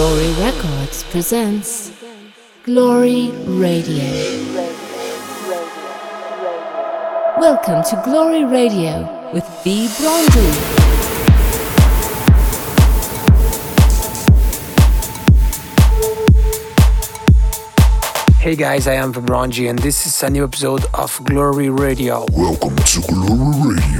Glory Records presents Glory Radio. Welcome to Glory Radio with V. Bronzy. Hey guys, I am Vibronji and this is a new episode of Glory Radio. Welcome to Glory Radio with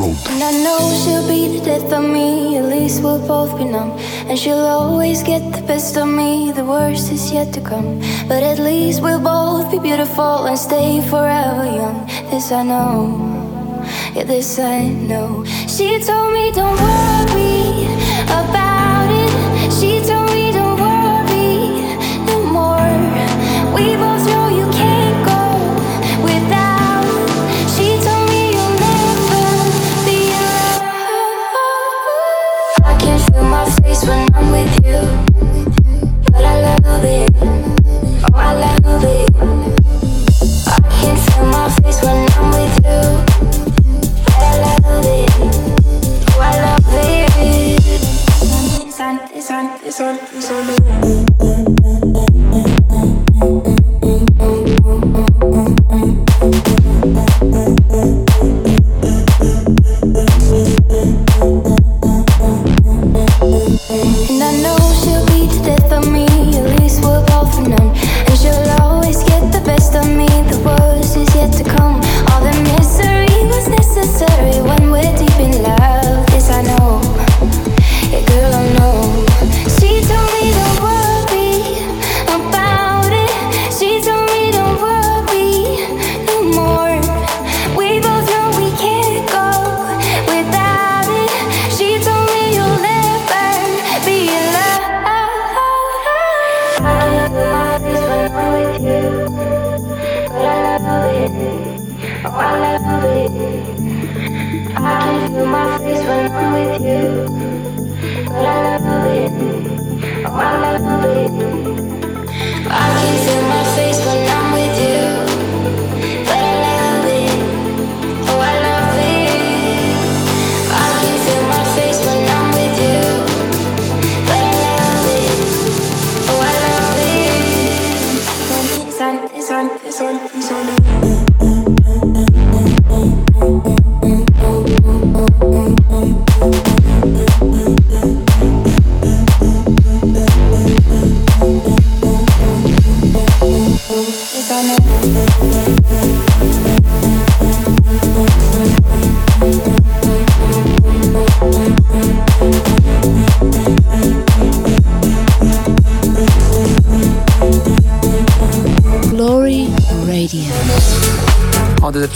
the Broad. And I know she'll be the death of me, at least we'll both be numb. And she'll always get the best of me, the worst is yet to come. But at least we'll both be beautiful and stay forever young. This I know, yeah, this I know. She told me, don't worry about when I'm with you,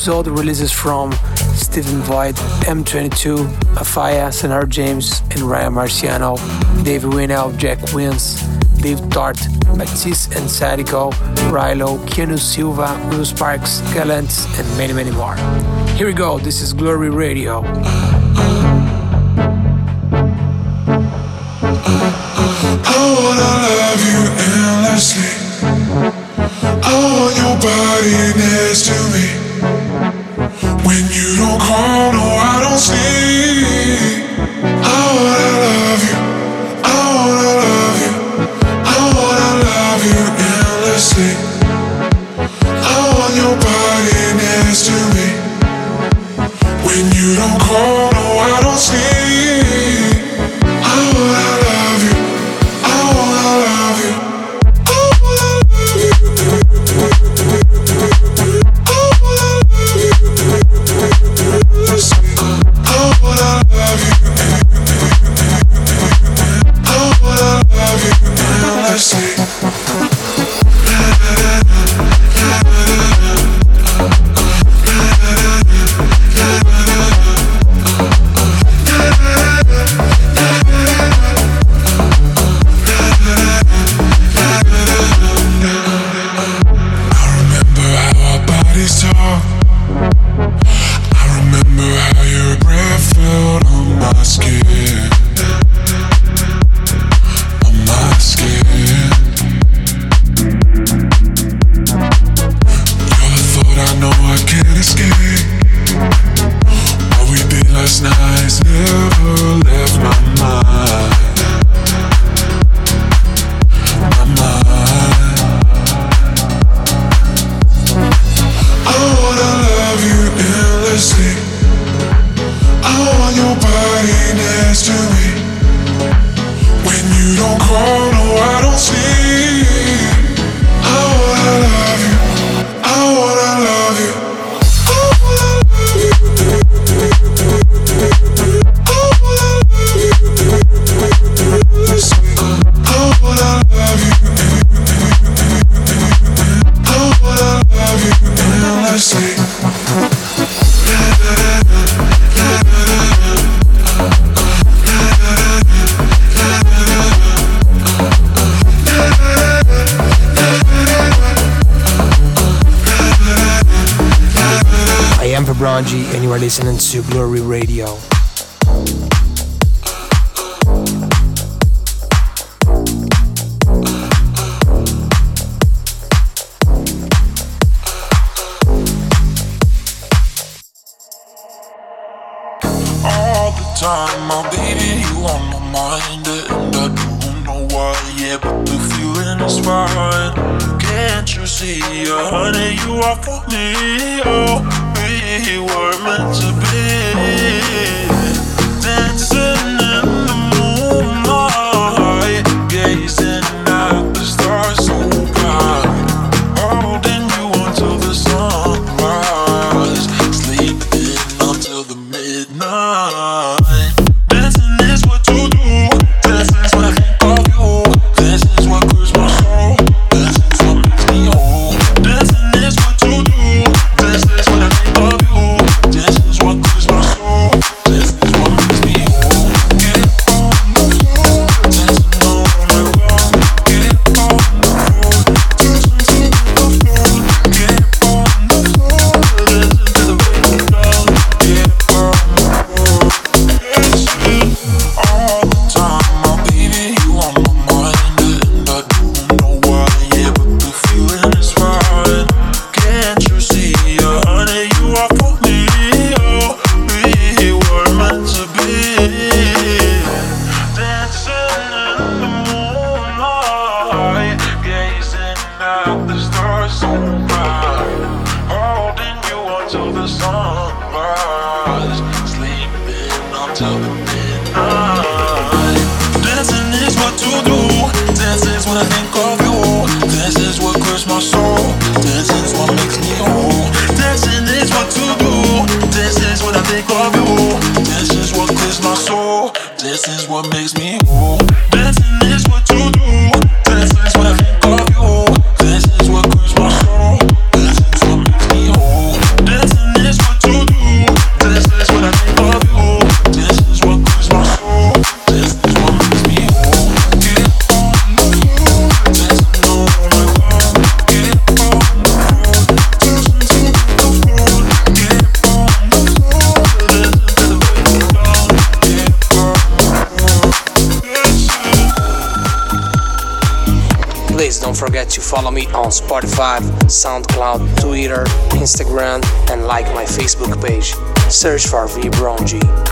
This episode releases from Stephen Voigt, M22, Afaya, Sunnery James, and Ryan Marciano, Dave Winnel, Jack Wins, Dave Tart, Matisse and Sadko, Rilo, Keanu Silva, Will Sparks, Gallant, and many, many more. Here we go, this is Glory Radio. I want your body next to me. Call, no, I don't sleep. Search for Vibronji. You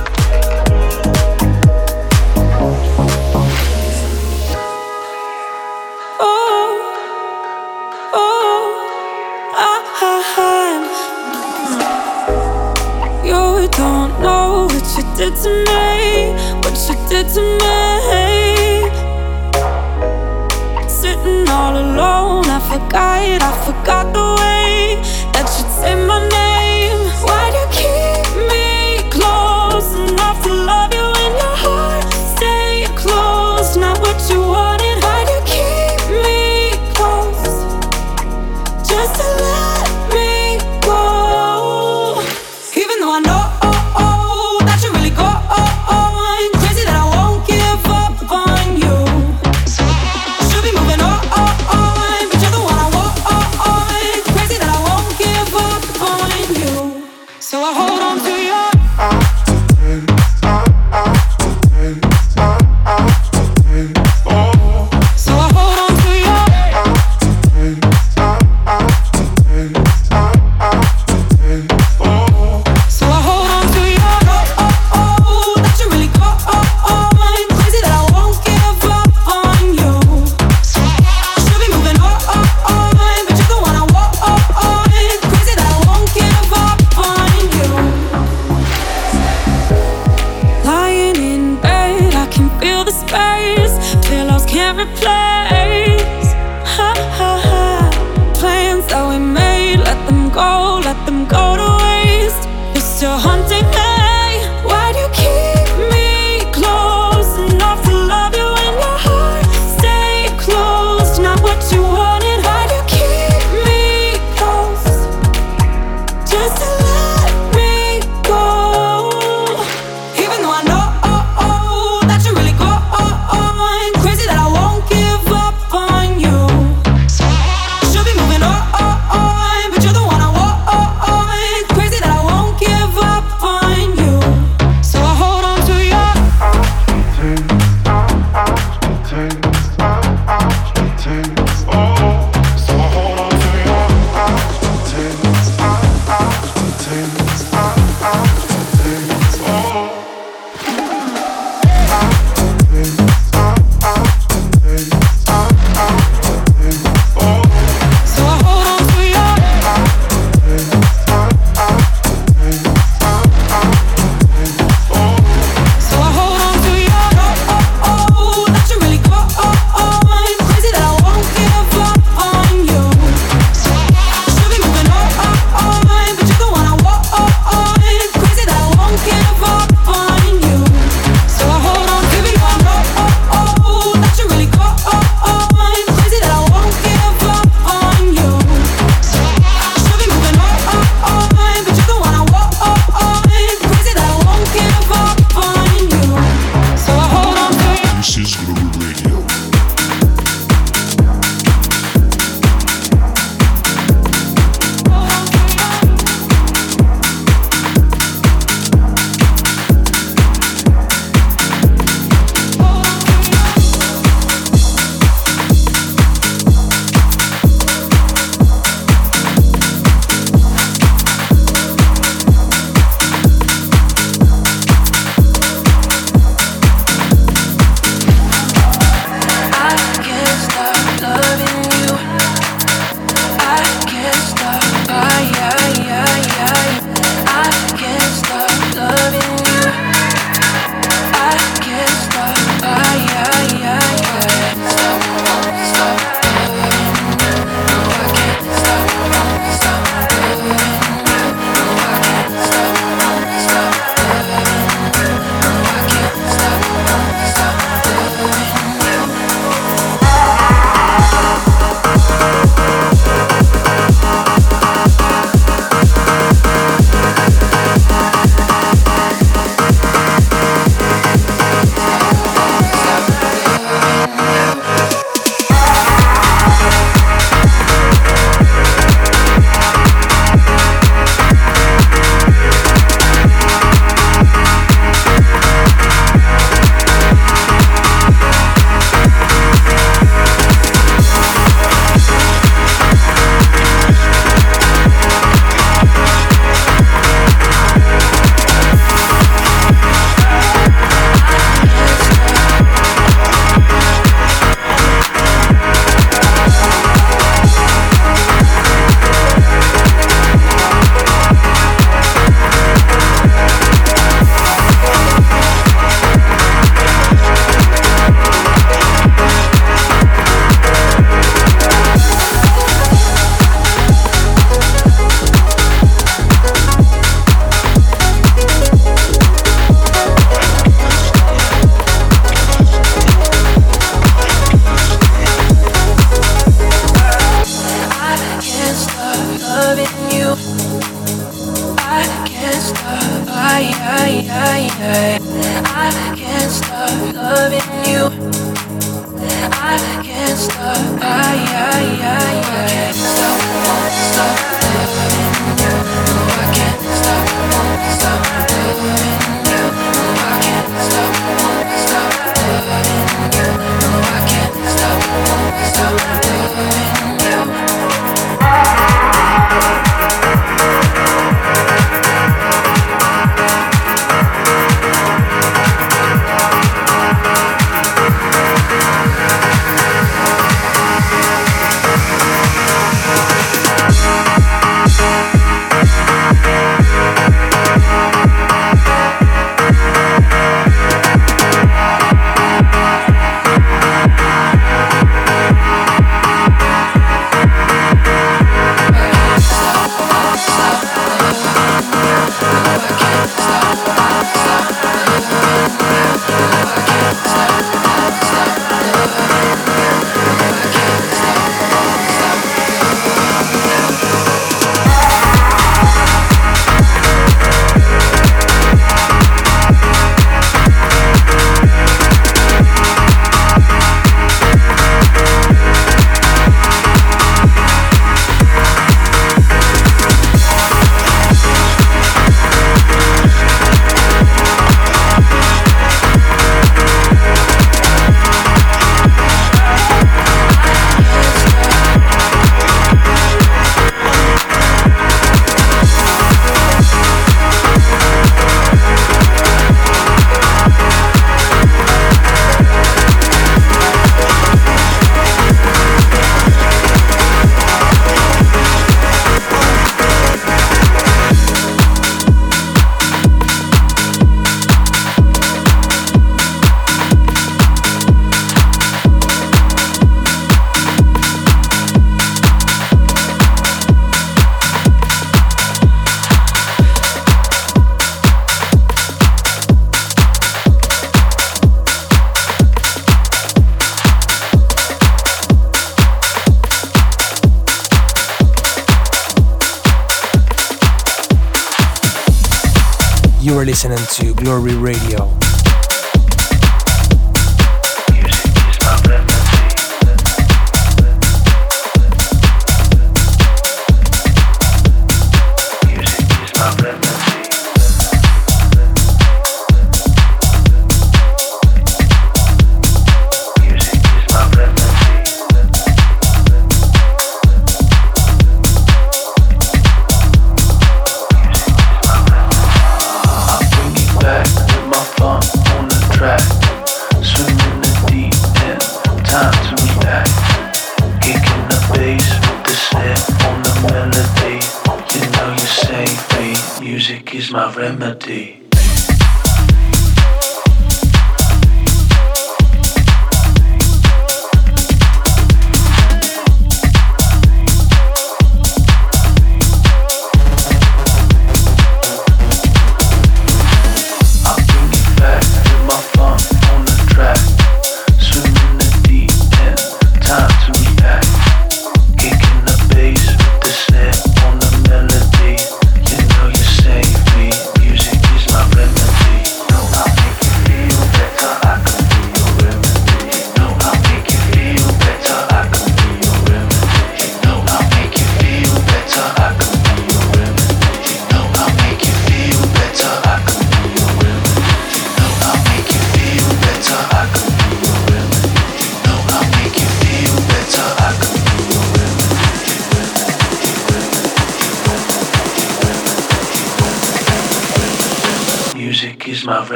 to Glory Radio.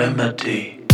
remedy.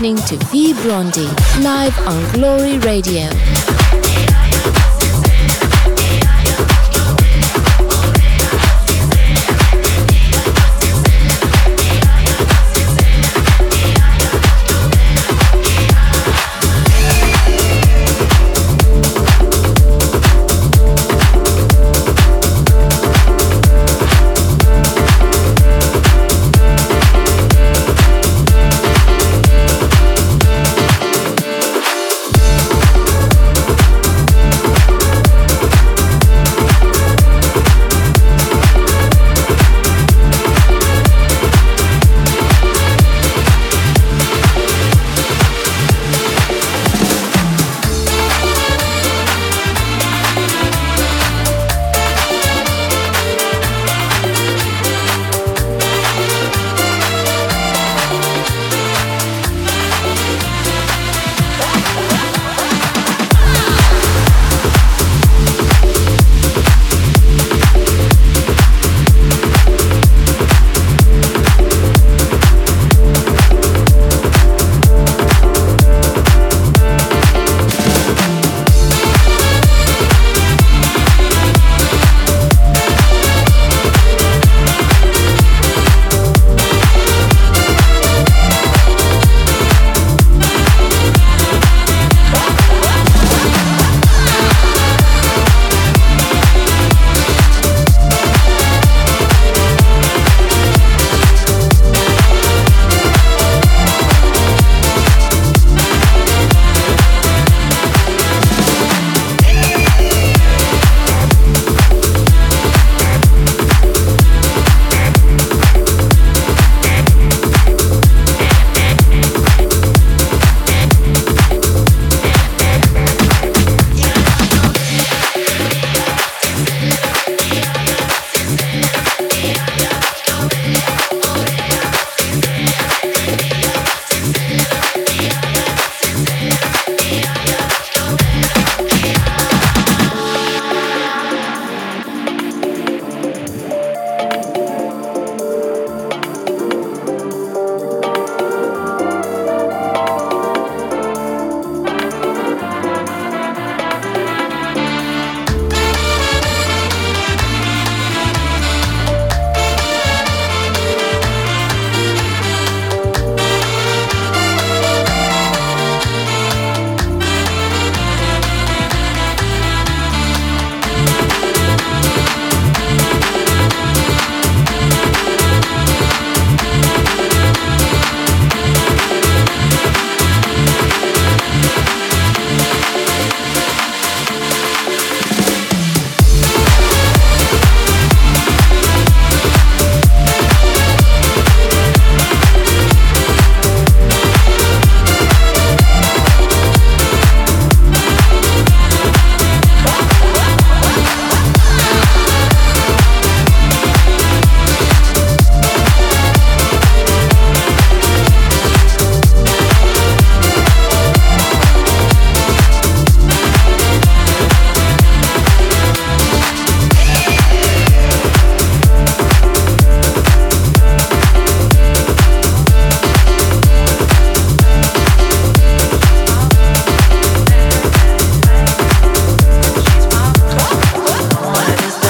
Listening to V Brondi live on Glory Radio.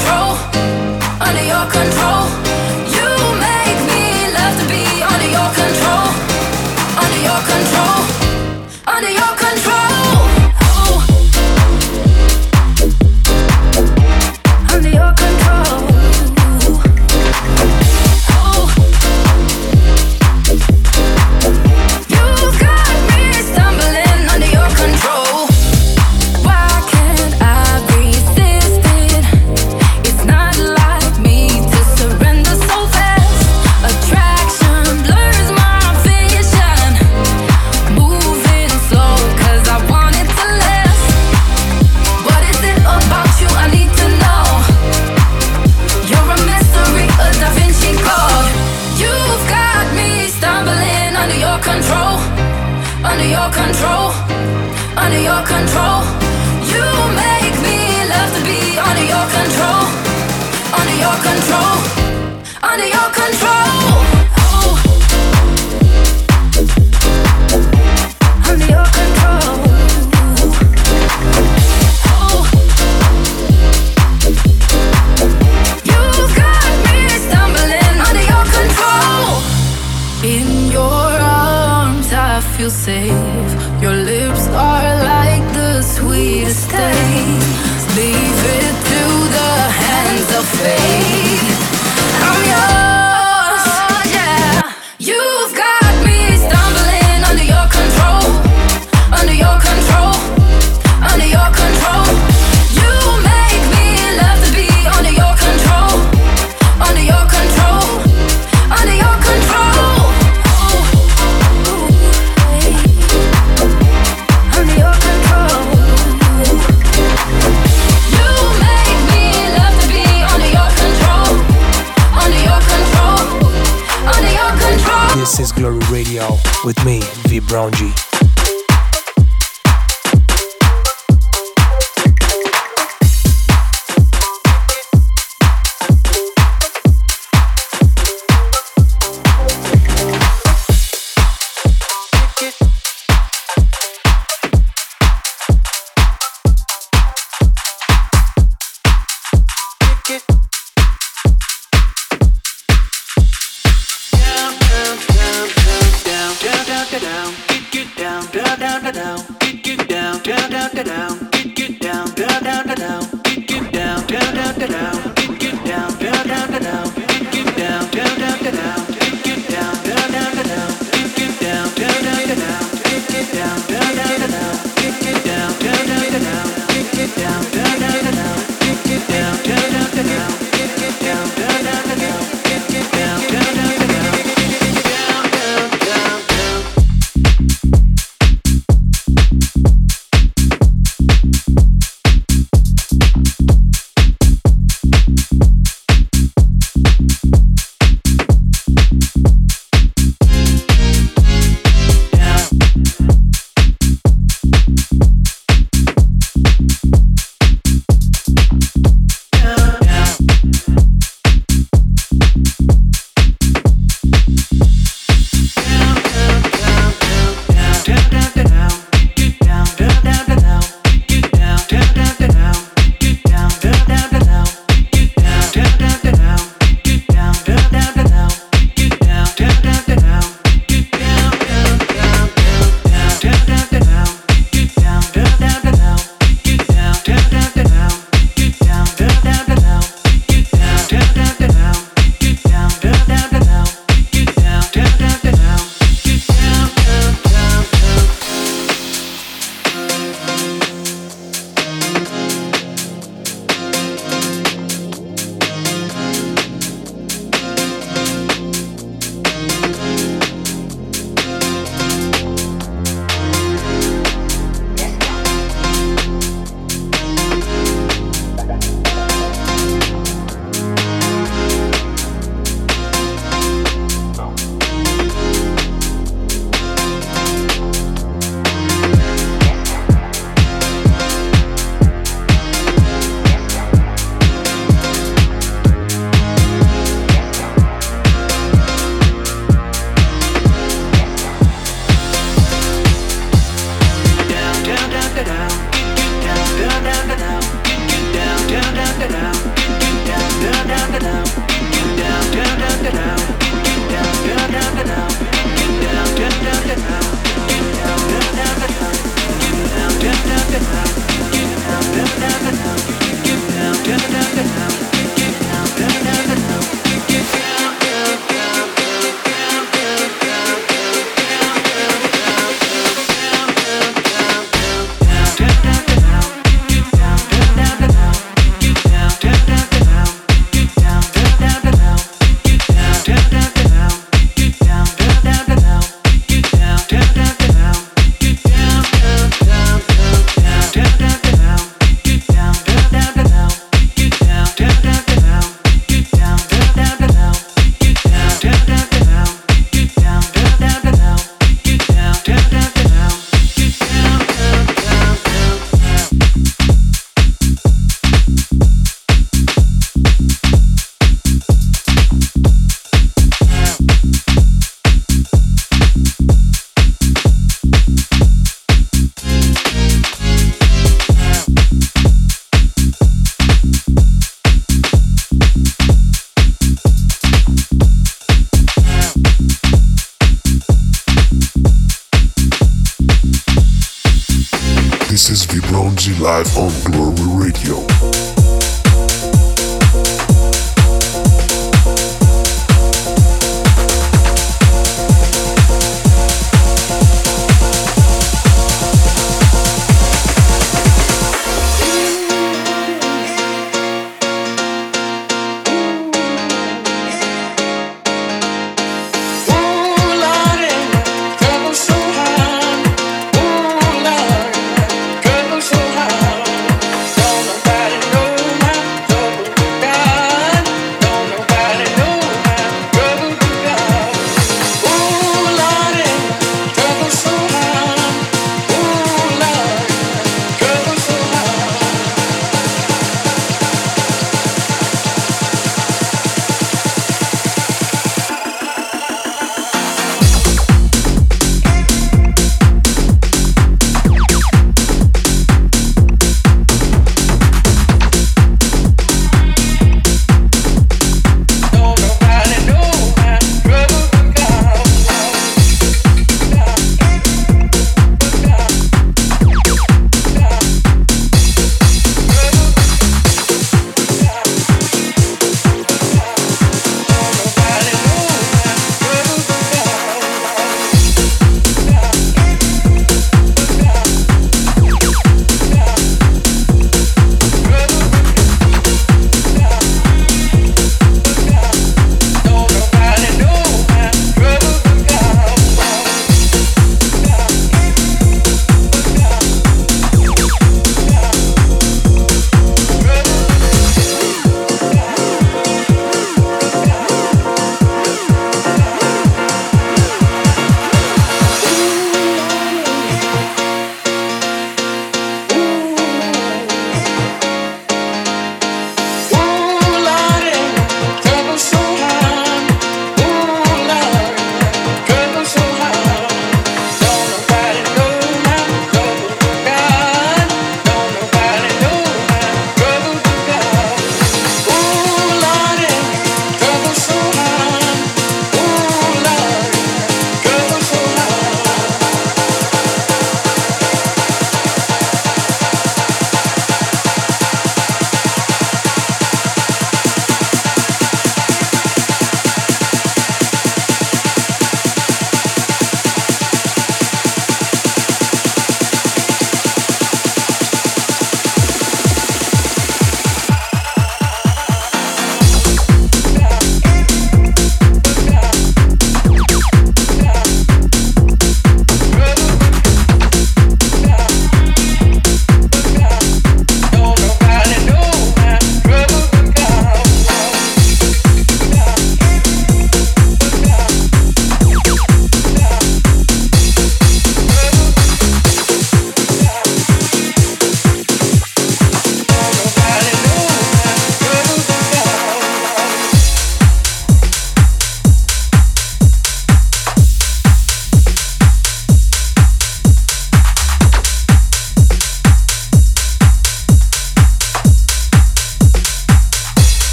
control, under your control.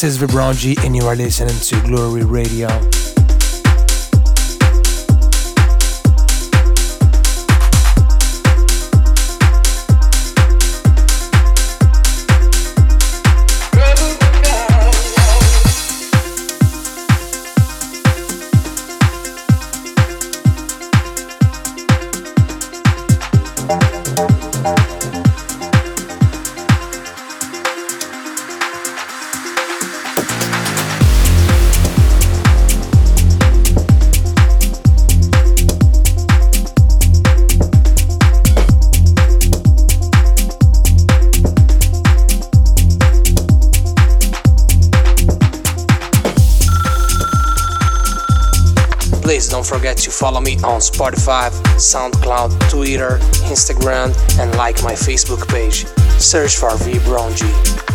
This is Vibranji and you are listening to Glory Radio. On Spotify, SoundCloud, Twitter, Instagram, and like my Facebook page. Search for Vibrangi.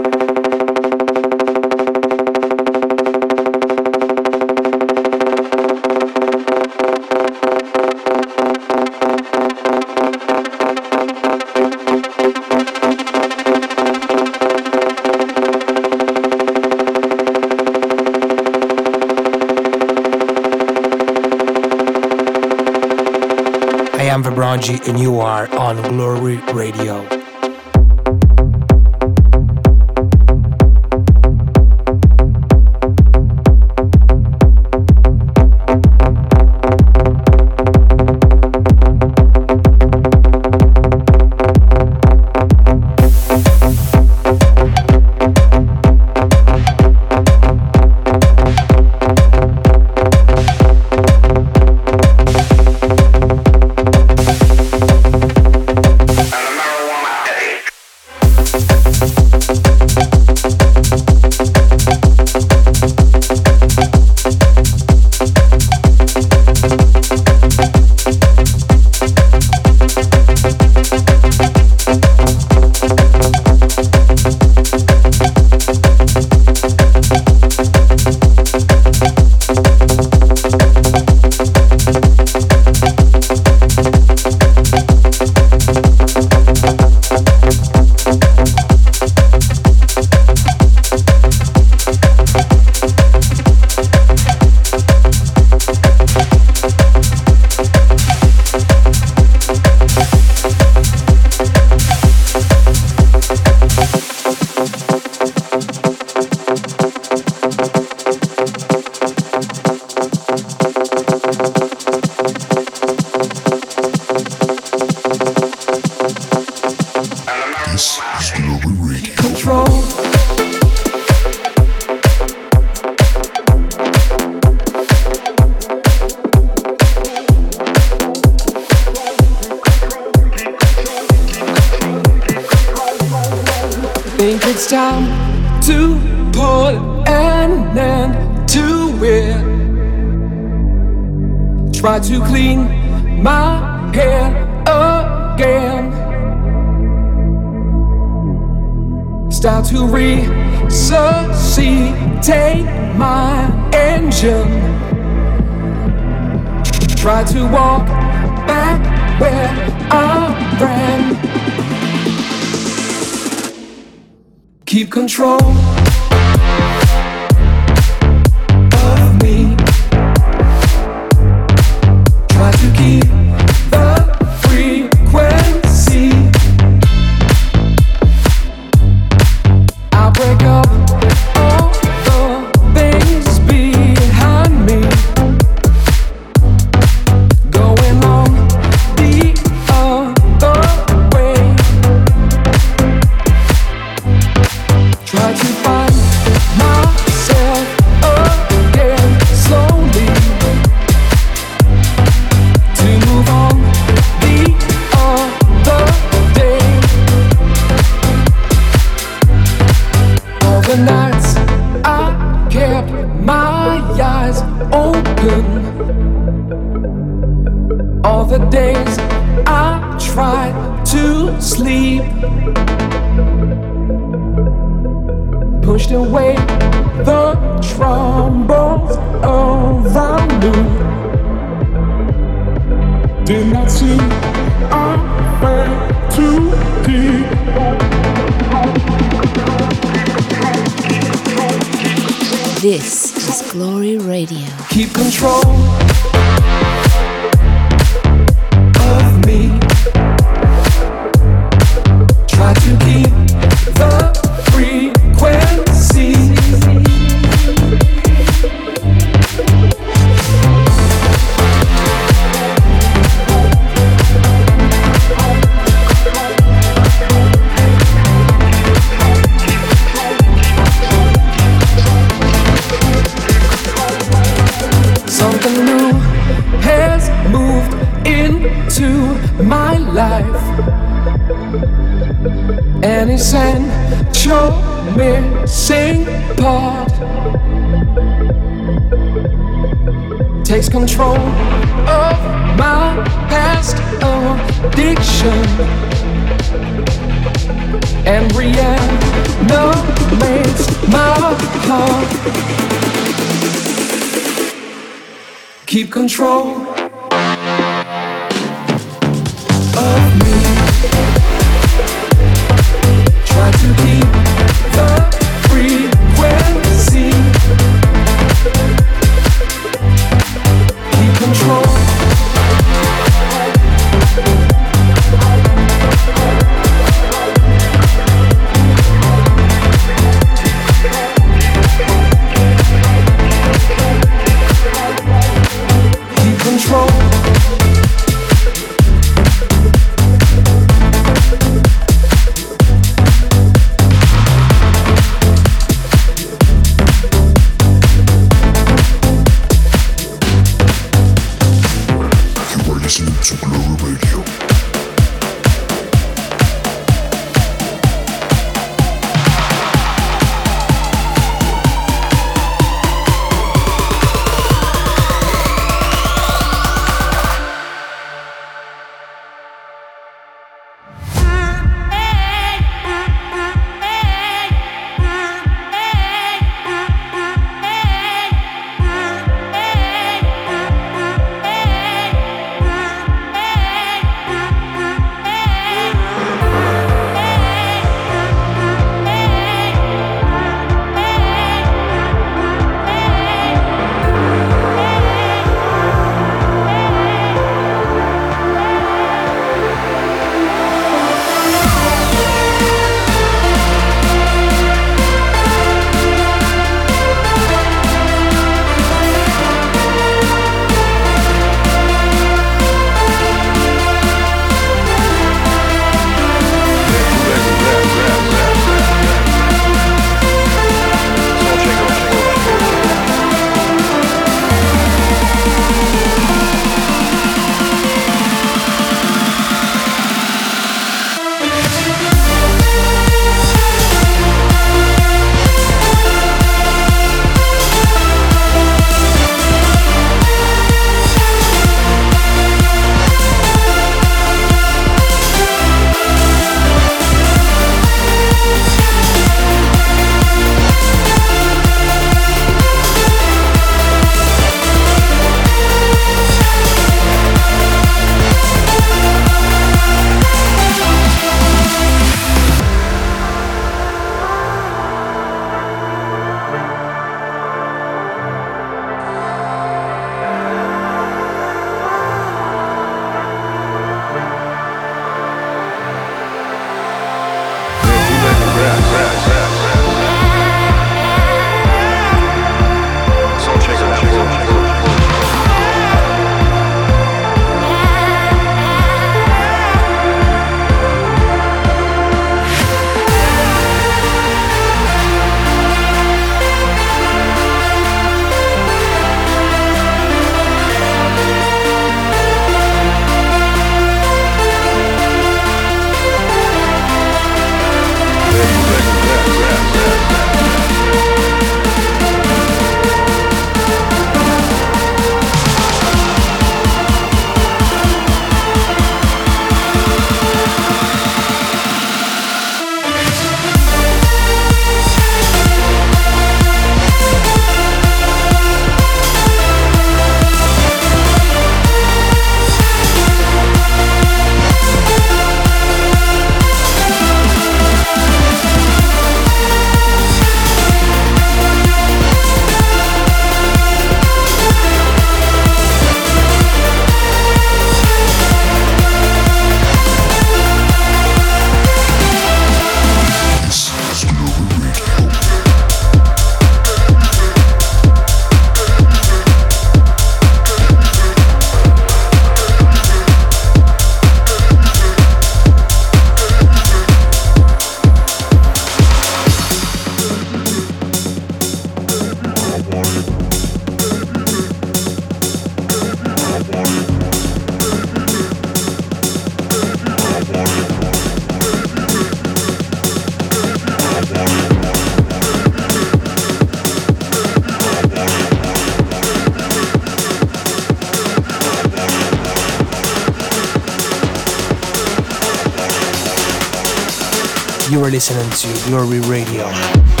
Listening to Glory Radio.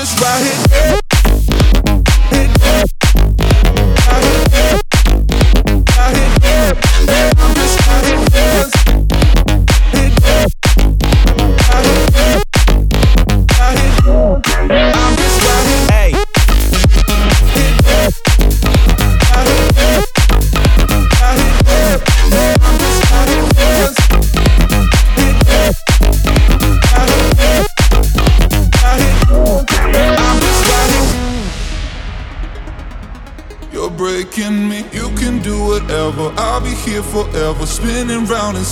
just right here.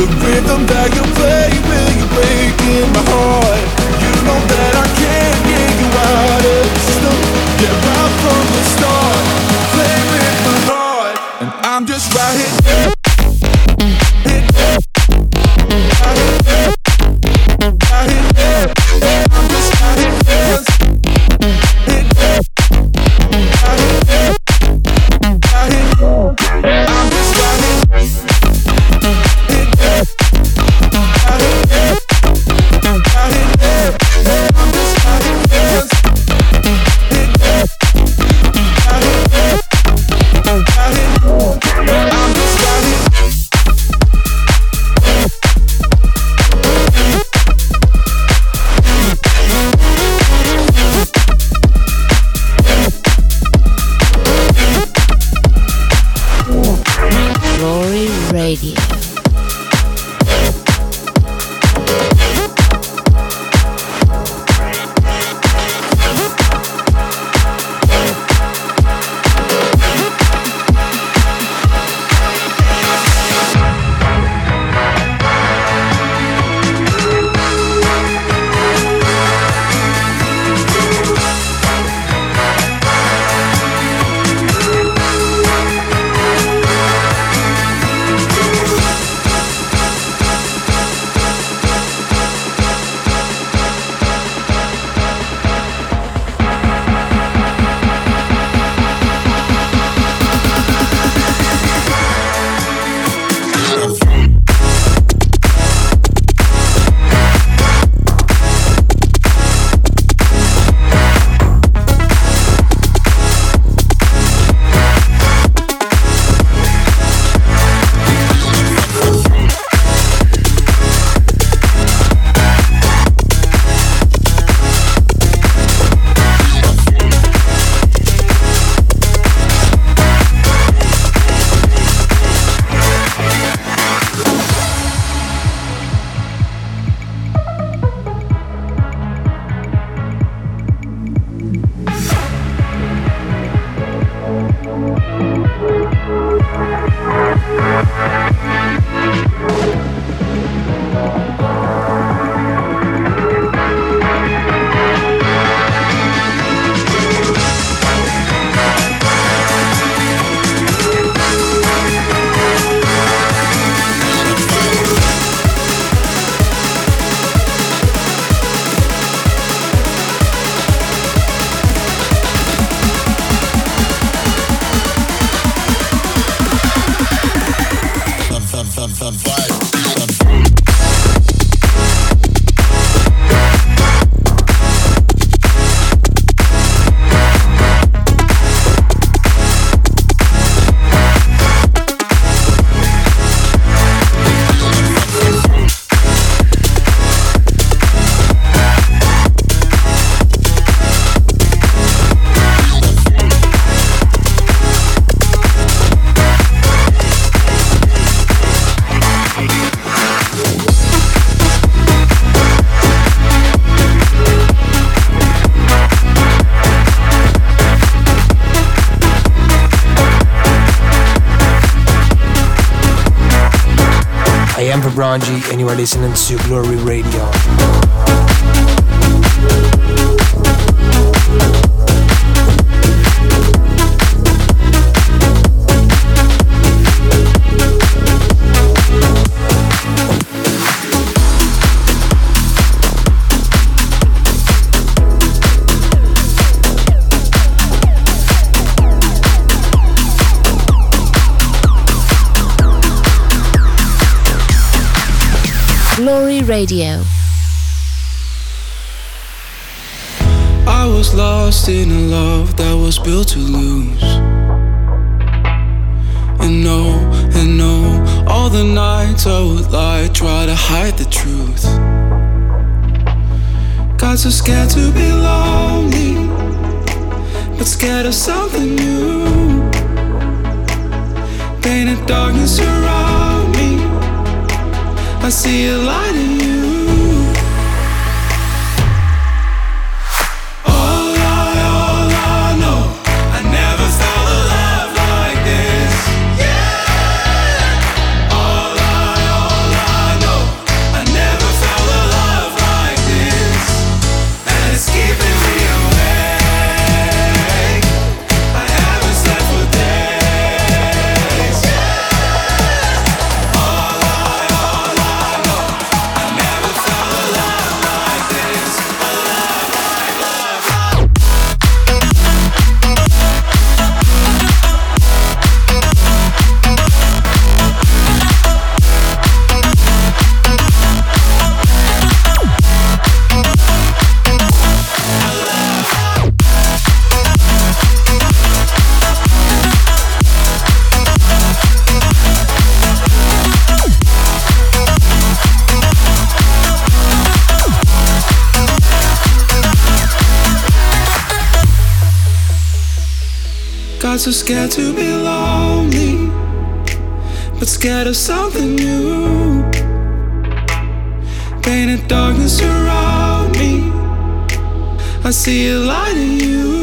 The rhythm that you play I am Vibranji, and you are listening to Glory Radio. Radio. I was lost in a love that was built to lose. And no, and no, all the nights I would lie, try to hide the truth. Got so scared to be lonely, but scared of something new. Painted darkness around me, I see a light in so scared to be lonely, but scared of something new. Painted darkness around me, I see a light in you.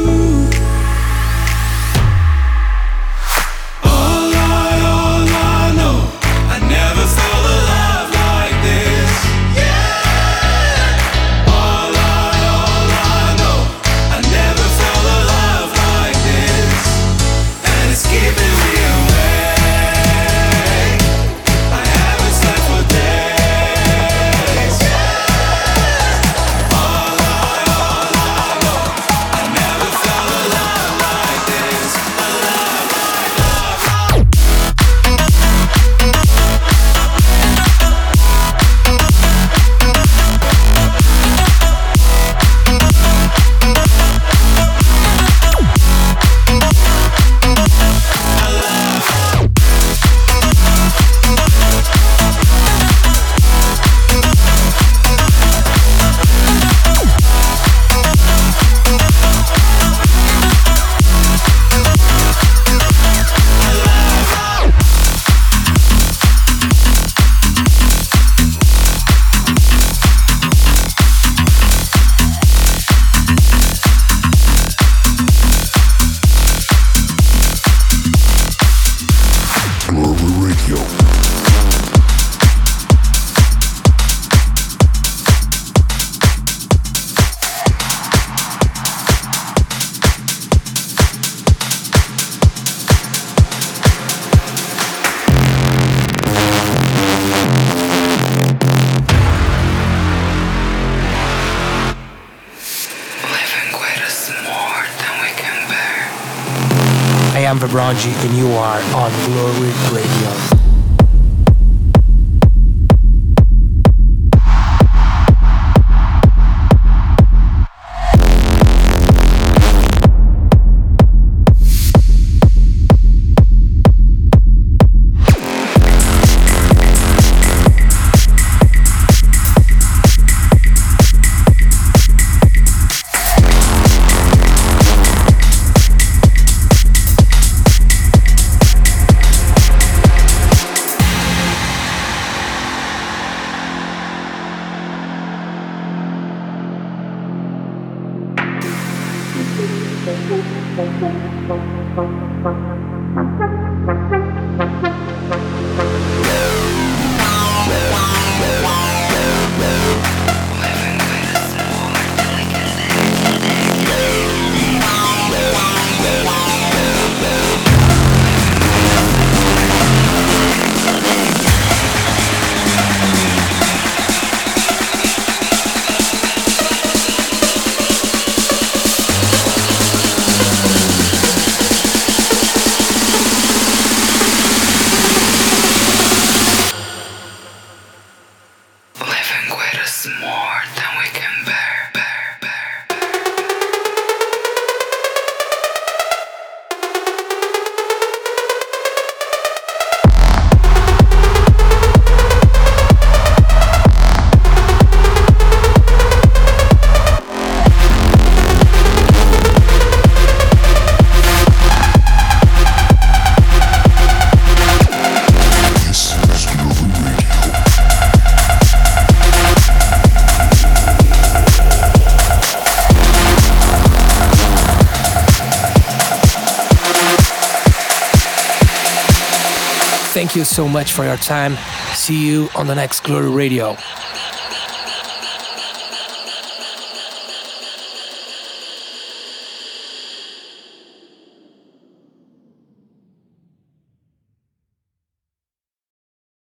And you are on Glory Radio. So much for your time. See you on the next Glory Radio.